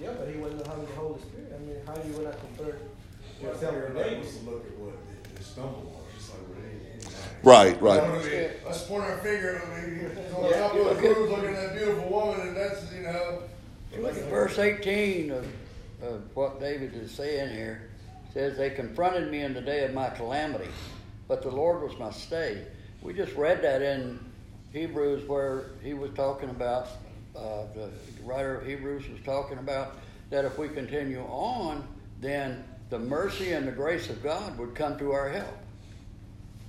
Yeah, but he wasn't having the Holy Spirit. I mean, how do you not compare Well, yourself with everybody David? wants to look at what they, they stumble on, just like with any, anybody. Right, right. You know what Let's point our finger at me. On Yeah, top of the look at- looking at that beautiful woman, and that's, you know. Look at verse 18 of, of what David is saying here. It says, They confronted me in the day of my calamity, but the Lord was my stay. We just read that in Hebrews where he was talking about, uh, the writer of Hebrews was talking about that if we continue on, then the mercy and the grace of God would come to our help.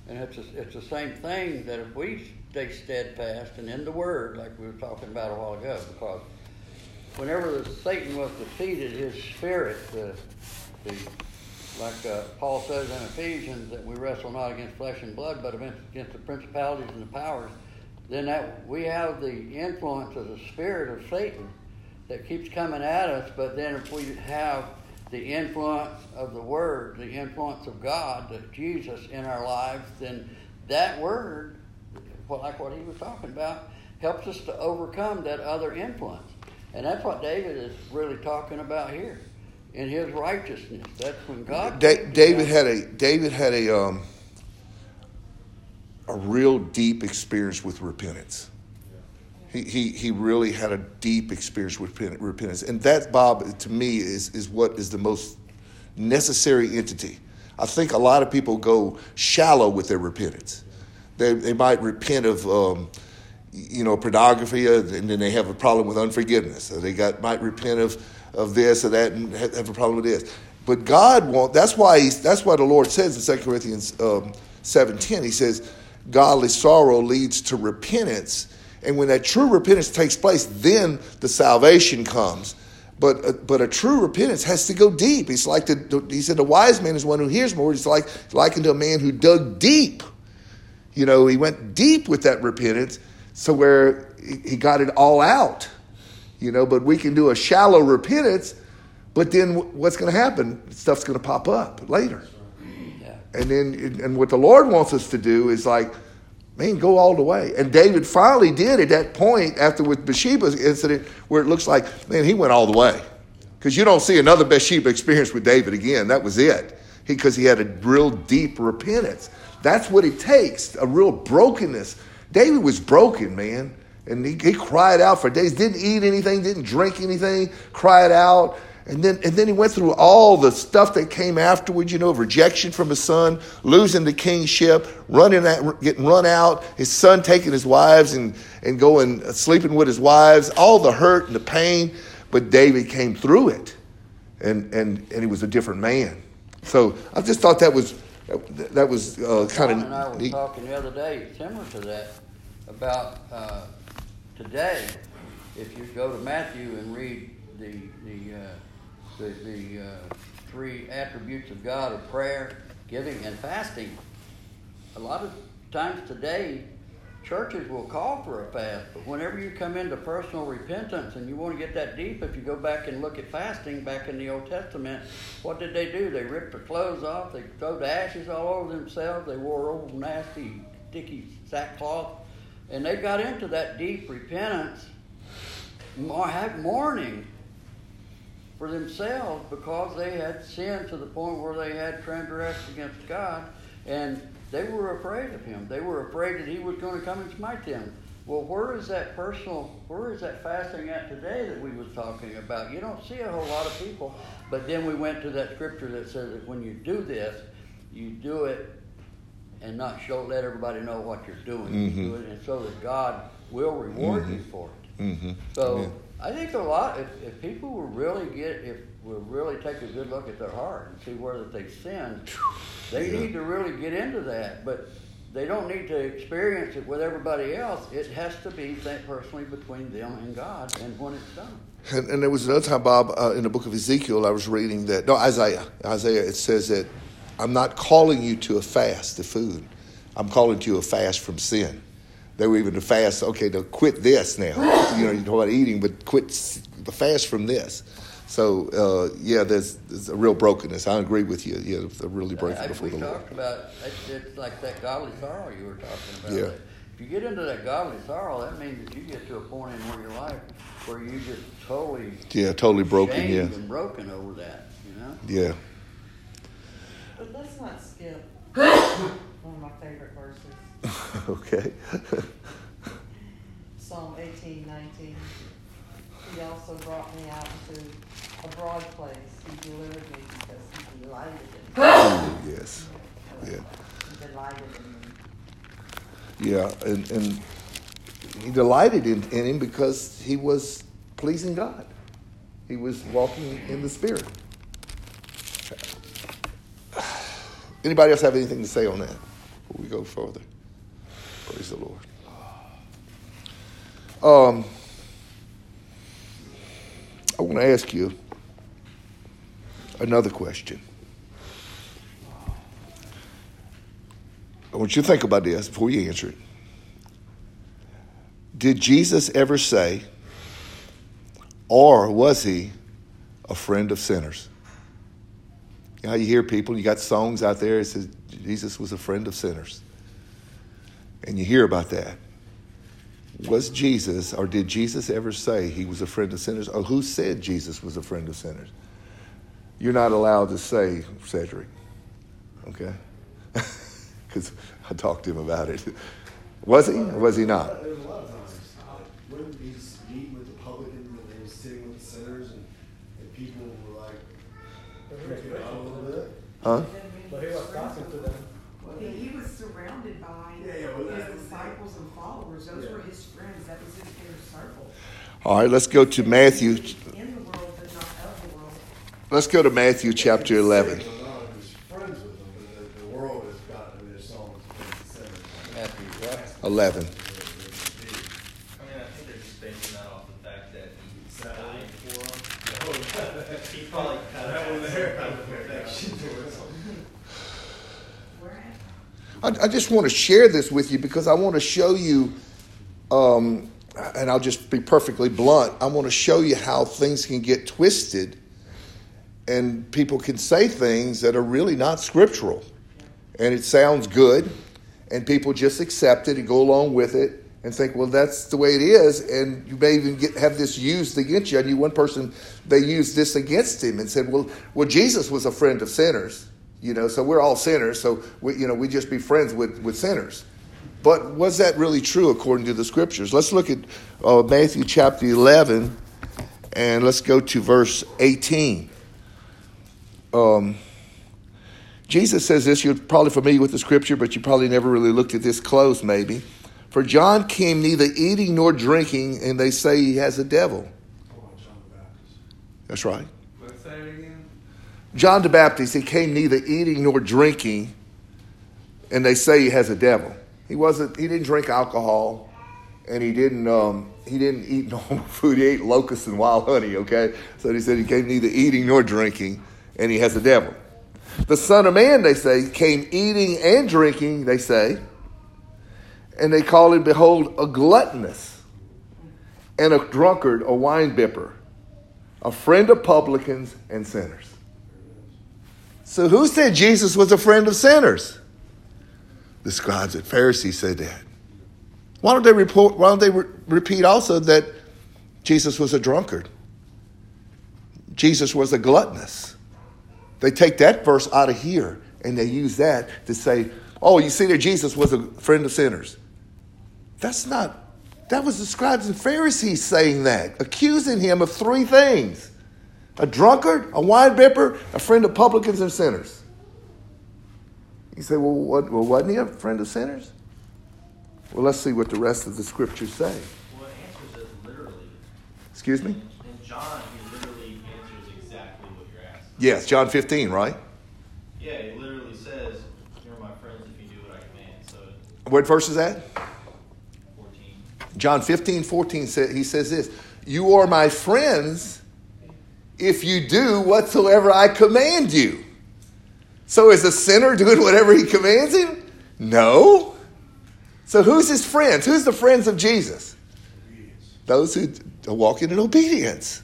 And it's, a, it's the same thing that if we stay steadfast and in the Word, like we were talking about a while ago, because whenever Satan was defeated, his spirit, the, the like uh, Paul says in Ephesians, that we wrestle not against flesh and blood, but against the principalities and the powers. Then that we have the influence of the spirit of Satan that keeps coming at us. But then if we have the influence of the Word, the influence of God, the Jesus in our lives, then that Word, well, like what he was talking about, helps us to overcome that other influence. And that's what David is really talking about here. In his righteousness. That's when God Da- David had a David had a um, a real deep experience with repentance. He, he, he really had a deep experience with repentance. And that, Bob, to me, is, is what is the most necessary entity. I think a lot of people go shallow with their repentance. They, they might repent of, um, you know, pornography, uh, and then they have a problem with unforgiveness. Or they got might repent of, of this or that and have, a problem with this. But God won't. That's why that's why the Lord says in 2 Corinthians um, seven ten. He says, "Godly sorrow leads to repentance." And when that true repentance takes place, then the salvation comes. But uh, but a true repentance has to go deep. It's like the, he said, the wise man is one who hears more. It's like likened to a man who dug deep. You know, he went deep with that repentance, so where he got it all out. You know, but we can do a shallow repentance, but then what's going to happen? Stuff's going to pop up later. And then, and what the Lord wants us to do is like, man, go all the way. And David finally did at that point after with Bathsheba's incident, where it looks like, man, he went all the way. Because you don't see another Bathsheba experience with David again. That was it. Because he, he had a real deep repentance. That's what it takes, a real brokenness. David was broken, man. And he, he cried out for days, didn't eat anything, didn't drink anything, cried out. And then, and then he went through all the stuff that came afterwards, you know, rejection from his son, losing the kingship, running out, getting run out, his son taking his wives and, and going uh, sleeping with his wives, all the hurt and the pain. But David came through it, and, and, and he was a different man. So I just thought that was that was uh, kind John and I of were neat. talking the other day, similar to that, about uh, today. If you go to Matthew and read the the uh, the, the uh, three attributes of God are prayer, giving, and fasting, a lot of times today, churches will call for a fast. But whenever you come into personal repentance and you want to get that deep, if you go back and look at fasting back in the Old Testament, what did they do? They ripped their clothes off. They threw the ashes all over themselves. They wore old nasty, sticky sackcloth, and they got into that deep repentance, more mourning for themselves because they had sinned to the point where they had transgressed against God, and they were afraid of Him. They were afraid that He was going to come and smite them. Well, where is that personal? Where is that fasting at today that we was talking about? You don't see a whole lot of people. But then we went to that scripture that says that when you do this, you do it and not show let everybody know what you're doing. You do it, and so that God will reward you for it. Mhm. So Yeah. I think a lot. If, if people will really get, if will really take a good look at their heart and see where that they sin, they Yeah. need to really get into that. But they don't need to experience it with everybody else. It has to be that personally between them and God, and when it's done. And, and there was another time, Bob, uh, in the book of Ezekiel, I was reading that. No, Isaiah. Isaiah. It says that I'm not calling you to a fast to food. I'm calling to you a fast from sin. They were even to fast. Okay, to quit this now. You know, you talk about eating, but quit the fast from this. So uh, yeah, there's, there's a real brokenness. I agree with you. Yeah, they're really breaking As before we the Lord. talked about, it's, it's like that godly sorrow you were talking about. Yeah. If you get into that godly sorrow, that means that you get to a point in where your life where you just totally Yeah, totally broken. shamed Yeah, and broken over that. You know. yeah. But let's not skip one of my favorite verses, okay. Psalm eighteen nineteen. He also brought me out into a broad place. He delivered me because he delighted in me. yes. Yeah. He delighted in me. Yeah, and, and he delighted in, in him because he was pleasing God. He was walking in the Spirit. Anybody else have anything to say on that we go further? Praise the Lord. Um, I want to ask you another question. I want you to think about this before you answer it. Did Jesus ever say, or was he a friend of sinners? You you hear people, you got songs out there that says Jesus was a friend of sinners. And you hear about that. Was Jesus, or did Jesus ever say he was a friend of sinners? Or who said Jesus was a friend of sinners? You're not allowed to say, Cedric. Okay? Because I talked to him about it. Was he or was he not? There's a lot of times. When he's meeting with the publicans and he was sitting with the sinners and, and people were like freaking out a little bit. Huh? But he was talking to them. He, he was surrounded by Yeah, yeah, well, his disciples and followers. Those Yeah. were his friends. That was his inner circle. All right, let's go to Matthew. In the world, but not of the world. Let's go to Matthew chapter 11. Not only was friends with them, but the, the world has gotten their songs against the sinners. Matthew, what? 11. I mean, I think they're just basing that off the fact that he died for them. He probably kind of That one had there some kind kind of of affection affection towards towards them. them. Where at? I, I just want to share this with you because I want to show you, um, and I'll just be perfectly blunt. I want to show you how things can get twisted, and people can say things that are really not scriptural, and it sounds good, and people just accept it and go along with it and think, well, that's the way it is, and you may even get, have this used against you. I knew one person they used this against him and said, well, well, Jesus was a friend of sinners. You know, so we're all sinners, so we, you know, we just be friends with, with sinners. But was that really true according to the scriptures? Let's look at uh, Matthew chapter 11 and let's go to verse 18. Um, Jesus says this, you're probably familiar with the scripture, but you probably never really looked at this close, maybe. For John came neither eating nor drinking, and they say he has a devil. That's right. Let's say it again. John the Baptist, he came neither eating nor drinking, and they say he has a devil. He wasn't. He didn't drink alcohol, and he didn't. Um, he didn't eat normal food. He ate locusts and wild honey. Okay, so he said he came neither eating nor drinking, and he has a devil. The Son of Man, they say, came eating and drinking. They say, and they call him, behold, a gluttonous, and a drunkard, a wine bibber, a friend of publicans and sinners. So who said Jesus was a friend of sinners? The scribes and Pharisees said that. Why don't they report? Why don't they re- repeat also that Jesus was a drunkard? Jesus was a gluttonous. They take that verse out of here and they use that to say, "Oh, you see that Jesus was a friend of sinners." That's not. That was the scribes and Pharisees saying that, accusing him of three things a drunkard, a wine bibber, a friend of publicans and sinners. You say, well, what, well, wasn't he a friend of sinners? Well, let's see what the rest of the scriptures say. Well, it answers it literally. Excuse me? In John, he literally answers exactly what you're asking. Yes, John 15, right? Yeah, he literally says, You're my friends if you do what I command. So, What verse is that? 14. John 15, 14, sa- he says this You are my friends if you do whatsoever I command you. So is a sinner doing whatever he commands him? No. So who's his friends? Who's the friends of Jesus? Those who walking in obedience.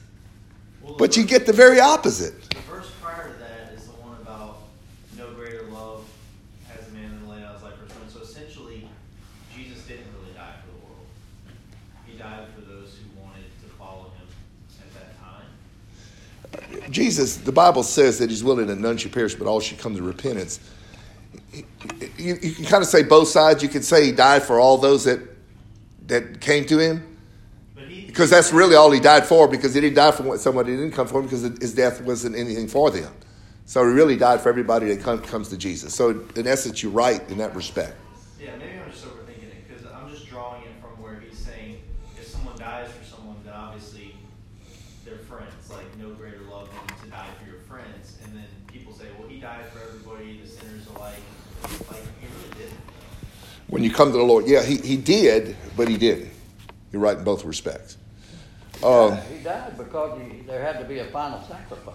But you get the very opposite. The verse prior to that is the one about no greater love has a man than lay down his life for his friends. So essentially, Jesus didn't really die for the world. He died for those who wanted to follow him at that time. Jesus, the Bible says that he's willing that none should perish, but all should come to repentance. You, you can kind of say both sides. You can say he died for all those that that came to him, he because that's really all he died for. Because he didn't die for someone that didn't come for him, because his death wasn't anything for them. So he really died for everybody that come, comes to Jesus. So in essence, you're right in that respect. Yeah, maybe I'm just overthinking it because I'm just drawing it from where he's saying if someone dies for someone, then obviously they're friends. Like no greater love than to die for your friends. And then people say, well, he died for everybody, the sinners alike. Like he really didn't. When you come to the Lord, yeah, he, he did, but he didn't. You're right in both respects. Um, he died because he, there had to be a final sacrifice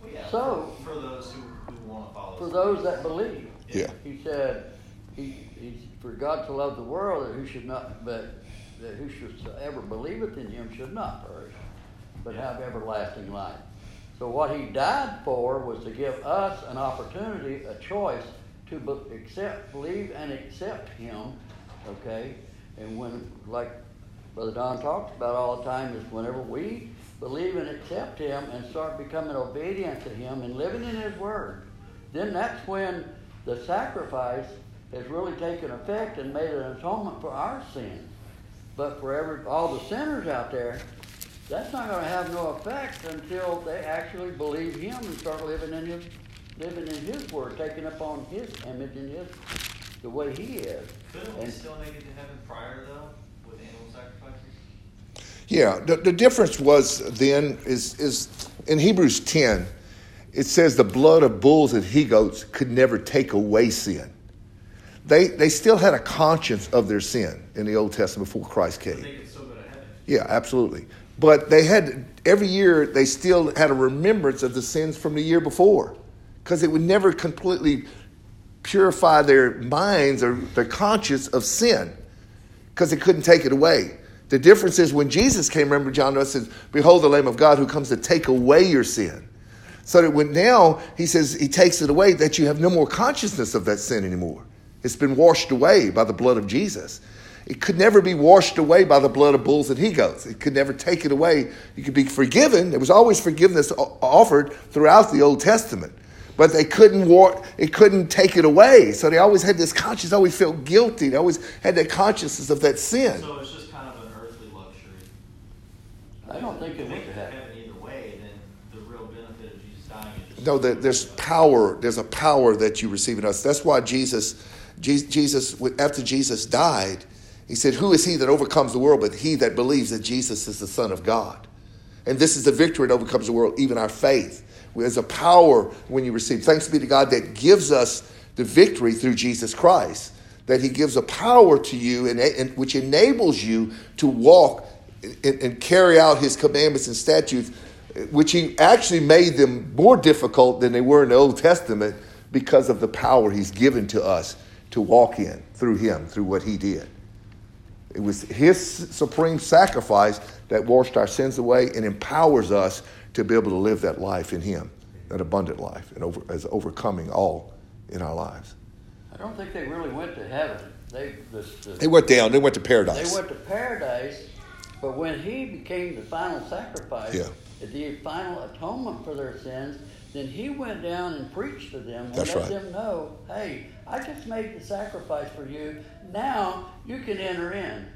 Well, yeah, So- for, for those who, who want to follow. for those that believe. Yeah. He said, he, he, for God to love the world, that who should not, but that whosoever believeth in him should not perish, but have everlasting life. So what he died for was to give us an opportunity, a choice to be, accept, believe and accept him, okay? And when, like Brother Don talks about all the time, is whenever we believe and accept him and start becoming obedient to him and living in his word, then that's when the sacrifice has really taken effect and made an atonement for our sins. But for every, all the sinners out there, that's not going to have no effect until they actually believe Him and start living in His living in His Word, taking upon His image and His the way He is. Couldn't we And- still make it to heaven prior though, with animal sacrifices? Yeah, the, the difference was then is is in Hebrews 10, it says the blood of bulls and he goats could never take away sin. They they still had a conscience of their sin in the Old Testament before Christ came. they could still go to heaven. Yeah, absolutely. But they had every year they still had a remembrance of the sins from the year before, because it would never completely purify their minds or their conscience of sin, because they couldn't take it away. The difference is when Jesus came. Remember, John says, "Behold, the Lamb of God who comes to take away your sin." So that when now he says he takes it away, that you have no more consciousness of that sin anymore. It's been washed away by the blood of Jesus. It could never be washed away by the blood of bulls and he goats. It could never take it away. You could be forgiven. There was always forgiveness offered throughout the Old Testament, but they couldn't war. It couldn't take it away. So they always had this conscience. Always felt guilty. They always had that consciousness of that sin. So it's just kind of an earthly luxury. I don't think it If went they to heaven. heaven either way, then the real benefit of Jesus dying. No, there's power. There's a power that you receive in us. That's why Jesus, Jesus, after Jesus died, he said, "Who is he that overcomes the world, but he that believes that Jesus is the Son of God?" And this is the victory that overcomes the world, even our faith. There's a power when you receive. Thanks be to God that gives us the victory through Jesus Christ. That He gives a power to you, and, and which enables you to walk and, and carry out His commandments and statutes, which He actually made them more difficult than they were in the Old Testament because of the power He's given to us to walk in through Him, through what He did. It was his supreme sacrifice that washed our sins away and empowers us to be able to live that life in him, that abundant life, and over, as overcoming all in our lives. I don't think they really went to heaven. They the, the, They went down, they went to paradise. They went to paradise, but when he became the final sacrifice, Yeah. the final atonement for their sins, then he went down and preached to them and That's let right. them know, hey, I just made the sacrifice for you. Now you can enter in.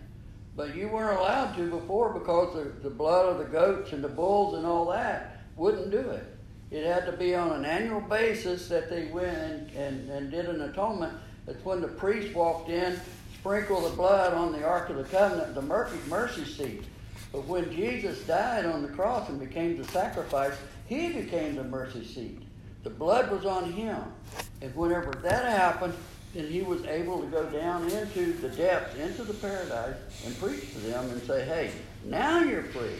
But you weren't allowed to before because the, the blood of the goats and the bulls and all that wouldn't do it. It had to be on an annual basis that they went and, and, and did an atonement. That's when the priest walked in, sprinkled the blood on the Ark of the Covenant, the mercy, mercy seat. But when Jesus died on the cross and became the sacrifice, he became the mercy seat. The blood was on him. And whenever that happened, then he was able to go down into the depths, into the paradise, and preach to them and say, hey, now you're free.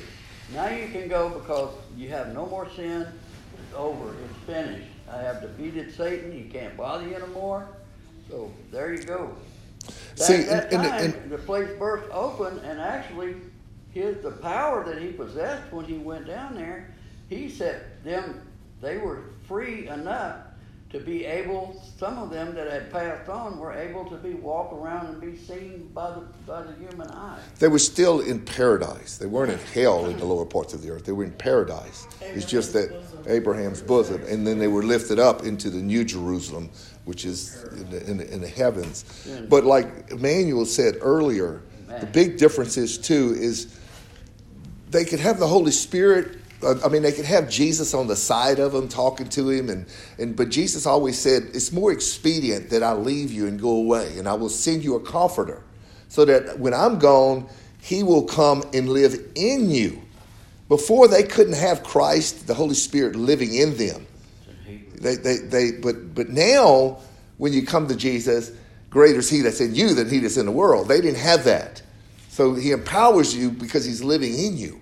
Now you can go because you have no more sin. It's over. It's finished. I have defeated Satan. He can't bother you anymore. So there you go. That, See, that and- time, and- the place burst open, and actually, his the power that he possessed when he went down there, he set them. They were free enough to be able. Some of them that had passed on were able to be walk around and be seen by the by the human eye. They were still in paradise. They weren't in hell in the lower parts of the earth. They were in paradise. It's just that Abraham's bosom, and then they were lifted up into the New Jerusalem, which is in the, in the, in the heavens. But like Emmanuel said earlier, the big difference is too is they could have the Holy Spirit. I mean, they could have Jesus on the side of them, talking to him, and, and but Jesus always said, "It's more expedient that I leave you and go away, and I will send you a comforter, so that when I'm gone, He will come and live in you." Before they couldn't have Christ, the Holy Spirit living in them. They, they, they, but, but now, when you come to Jesus, greater is He that's in you than He that's in the world. They didn't have that. So He empowers you because He's living in you.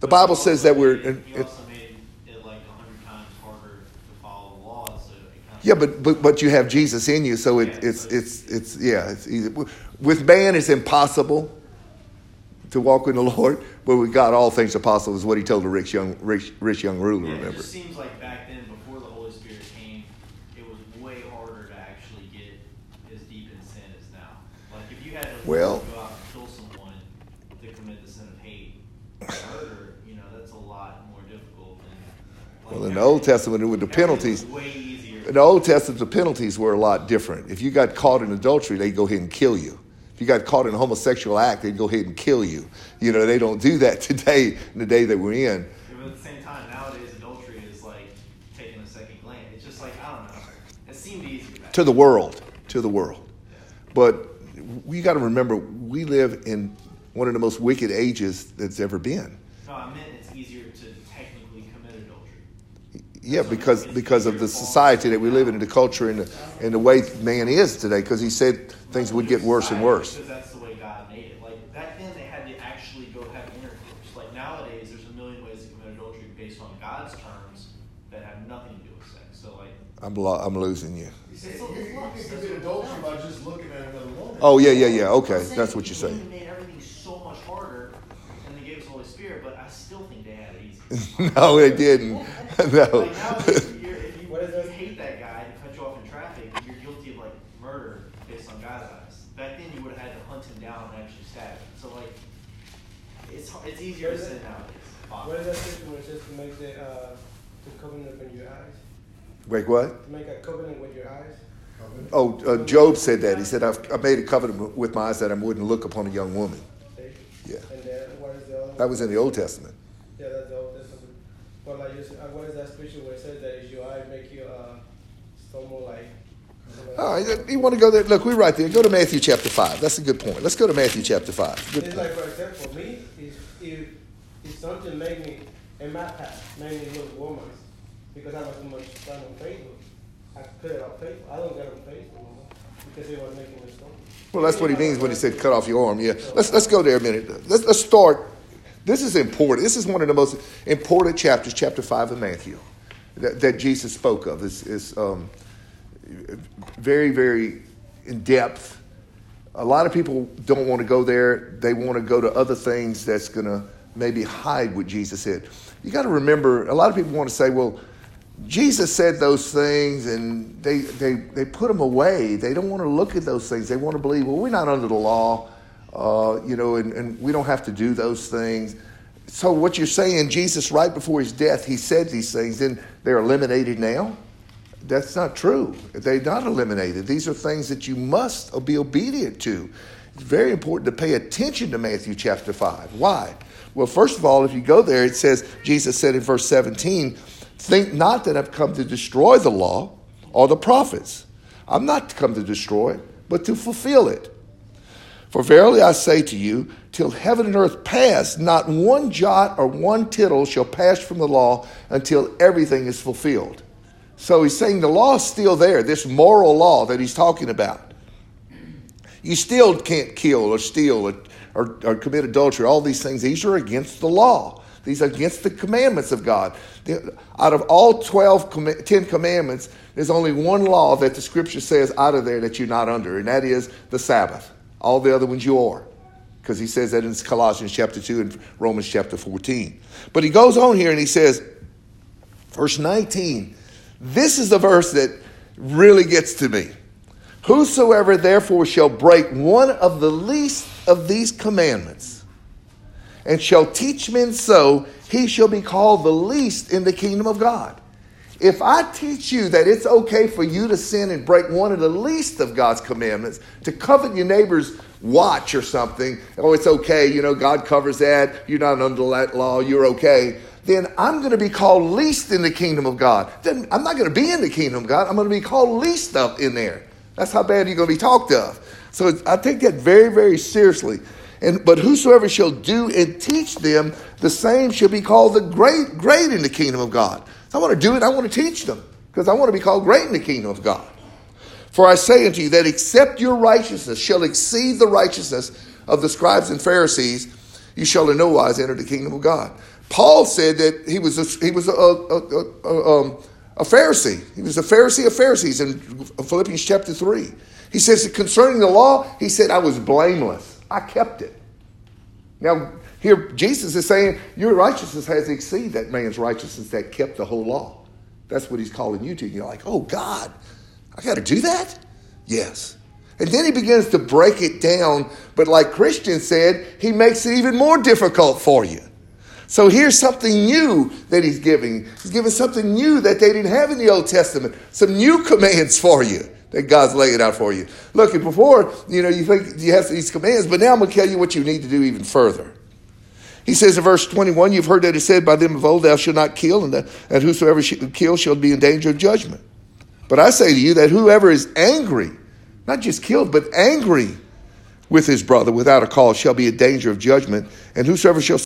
The But Bible says that we're. it like a hundred times harder to follow the laws, so it. Yeah, but, but but you have Jesus in you, so it, Yeah, it's but- it's it's yeah. It's easy. With man, it's impossible to walk with the Lord, but with God, all things are possible. Is what He told the rich young rich, rich young ruler. Yeah, it remember? just seems like back then, before the Holy Spirit came, it was way harder to actually get as deep in sin as now. Like if you had to Well- go out and kill someone to commit the sin of hate, murder, you know, that's a lot more difficult than. like, Well, in the Old Testament, with the penalties, was way easier. in the Old Testament, the penalties were a lot different. If you got caught in adultery, they'd go ahead and kill you. If you got caught in a homosexual act, they'd go ahead and kill you. You know, they don't do that today in the day that we're in. Yeah, but at the same time, nowadays adultery is like taking a second glance. It's just like I don't know. It seemed easy. to the world, to the world. But we got to remember, we live in one of the most wicked ages that's ever been. No, I meant it's easier to technically commit adultery. Yeah, because because of the society that we live in, and the culture, and the, and the way man is today. Because he said things would get worse and worse. Because that's the way God made it. Like back then, they had to actually go have intercourse. Like nowadays, there's a million ways to commit adultery based on God's terms that have nothing to do with sex. So like, I'm lo- I'm losing you. You say, you, you can commit adultery by just looking at another woman. Oh yeah, yeah, yeah. Okay, that's what you're saying. made everything so much harder, and they gave us the Holy Spirit. But I still think they had it easy. no, they didn't. no. Like nowadays, if, you're, if you What is that? hate that guy and cut you off in traffic, you're guilty of like murder based on God's eyes. Back then, you would have had to hunt him down and actually stab him. So like, it's it's easier to sin nowadays. What is that scripture where it says to make the, uh, the covenant with your eyes? Wait, what? To make a covenant with your eyes? Oh, uh, Job said that. He said, I've, I made a covenant with my eyes that I wouldn't look upon a young woman. Yeah. And then what is the other? That was in the Old Testament. Yeah, that's the Old Testament. But like, you, s- uh, what is that scripture where it says that if your eye make you uh, stumble like? All right, you want to go there? Look, we're right there. Go to Matthew chapter 5. That's a good point. Let's go to Matthew chapter 5. Good It's point. like, for example, me, if, if, if something made me, in my past, made me look woman, because I was too much time on Facebook, I put it on Facebook. I don't get on Facebook because it was making me stumble. Well, that's what he means when he said cut off your arm. Yeah. Let's, let's go there a minute. Let's, let's start. This is important. This is one of the most important chapters, chapter 5 of Matthew, that, that Jesus spoke of. It's, it's um, very, very in depth. A lot of people don't want to go there. They want to go to other things that's going to maybe hide what Jesus said. You got to remember, a lot of people want to say, well, Jesus said those things and they, they, they put them away. They don't want to look at those things. They want to believe, well, we're not under the law, uh, you know, and, and we don't have to do those things. So, what you're saying, Jesus, right before his death, he said these things, then they're eliminated now? That's not true. They're not eliminated. These are things that you must be obedient to. It's very important to pay attention to Matthew chapter 5. Why? Well, first of all, if you go there, it says, Jesus said in verse 17, Think not that I've come to destroy the law or the prophets. I'm not come to destroy it, but to fulfill it. For verily I say to you, till heaven and earth pass, not one jot or one tittle shall pass from the law until everything is fulfilled. So he's saying the law's still there, this moral law that he's talking about. You still can't kill or steal or, or, or commit adultery, all these things. These are against the law. These are against the commandments of God. Out of all 12, 10 commandments, there's only one law that the scripture says out of there that you're not under, and that is the Sabbath. All the other ones you are. Because he says that in Colossians chapter 2 and Romans chapter 14. But he goes on here and he says, verse 19, this is the verse that really gets to me. Whosoever therefore shall break one of the least of these commandments and shall teach men so, he shall be called the least in the kingdom of God. If I teach you that it's okay for you to sin and break one of the least of God's commandments, to covet your neighbor's watch or something, oh, it's okay, you know, God covers that, you're not under that law, you're okay, then I'm going to be called least in the kingdom of God. Then I'm not going to be in the kingdom of God, I'm going to be called least up in there. That's how bad you're going to be talked of. So I take that very, very seriously. And but whosoever shall do and teach them, the same shall be called the great, great in the kingdom of God. I want to do it. I want to teach them because I want to be called great in the kingdom of God. For I say unto you that except your righteousness shall exceed the righteousness of the scribes and Pharisees, you shall in no wise enter the kingdom of God. Paul said that he was a, he was a, a, a, um, a Pharisee. He was a Pharisee of Pharisees in Philippians chapter 3. He says concerning the law, he said, I was blameless. I kept it. Now, here Jesus is saying, Your righteousness has exceeded that man's righteousness that kept the whole law. That's what he's calling you to. And you're like, Oh, God, I got to do that? Yes. And then he begins to break it down, but like Christian said, he makes it even more difficult for you. So here's something new that he's giving. He's giving something new that they didn't have in the Old Testament. Some new commands for you that God's laying out for you. Look, and before, you know, you think you have these commands, but now I'm going to tell you what you need to do even further. He says in verse 21, You've heard that it said by them of old, Thou shalt not kill, and, the, and whosoever shall kill shall be in danger of judgment. But I say to you that whoever is angry, not just killed, but angry with his brother without a cause shall be in danger of judgment, and whosoever shall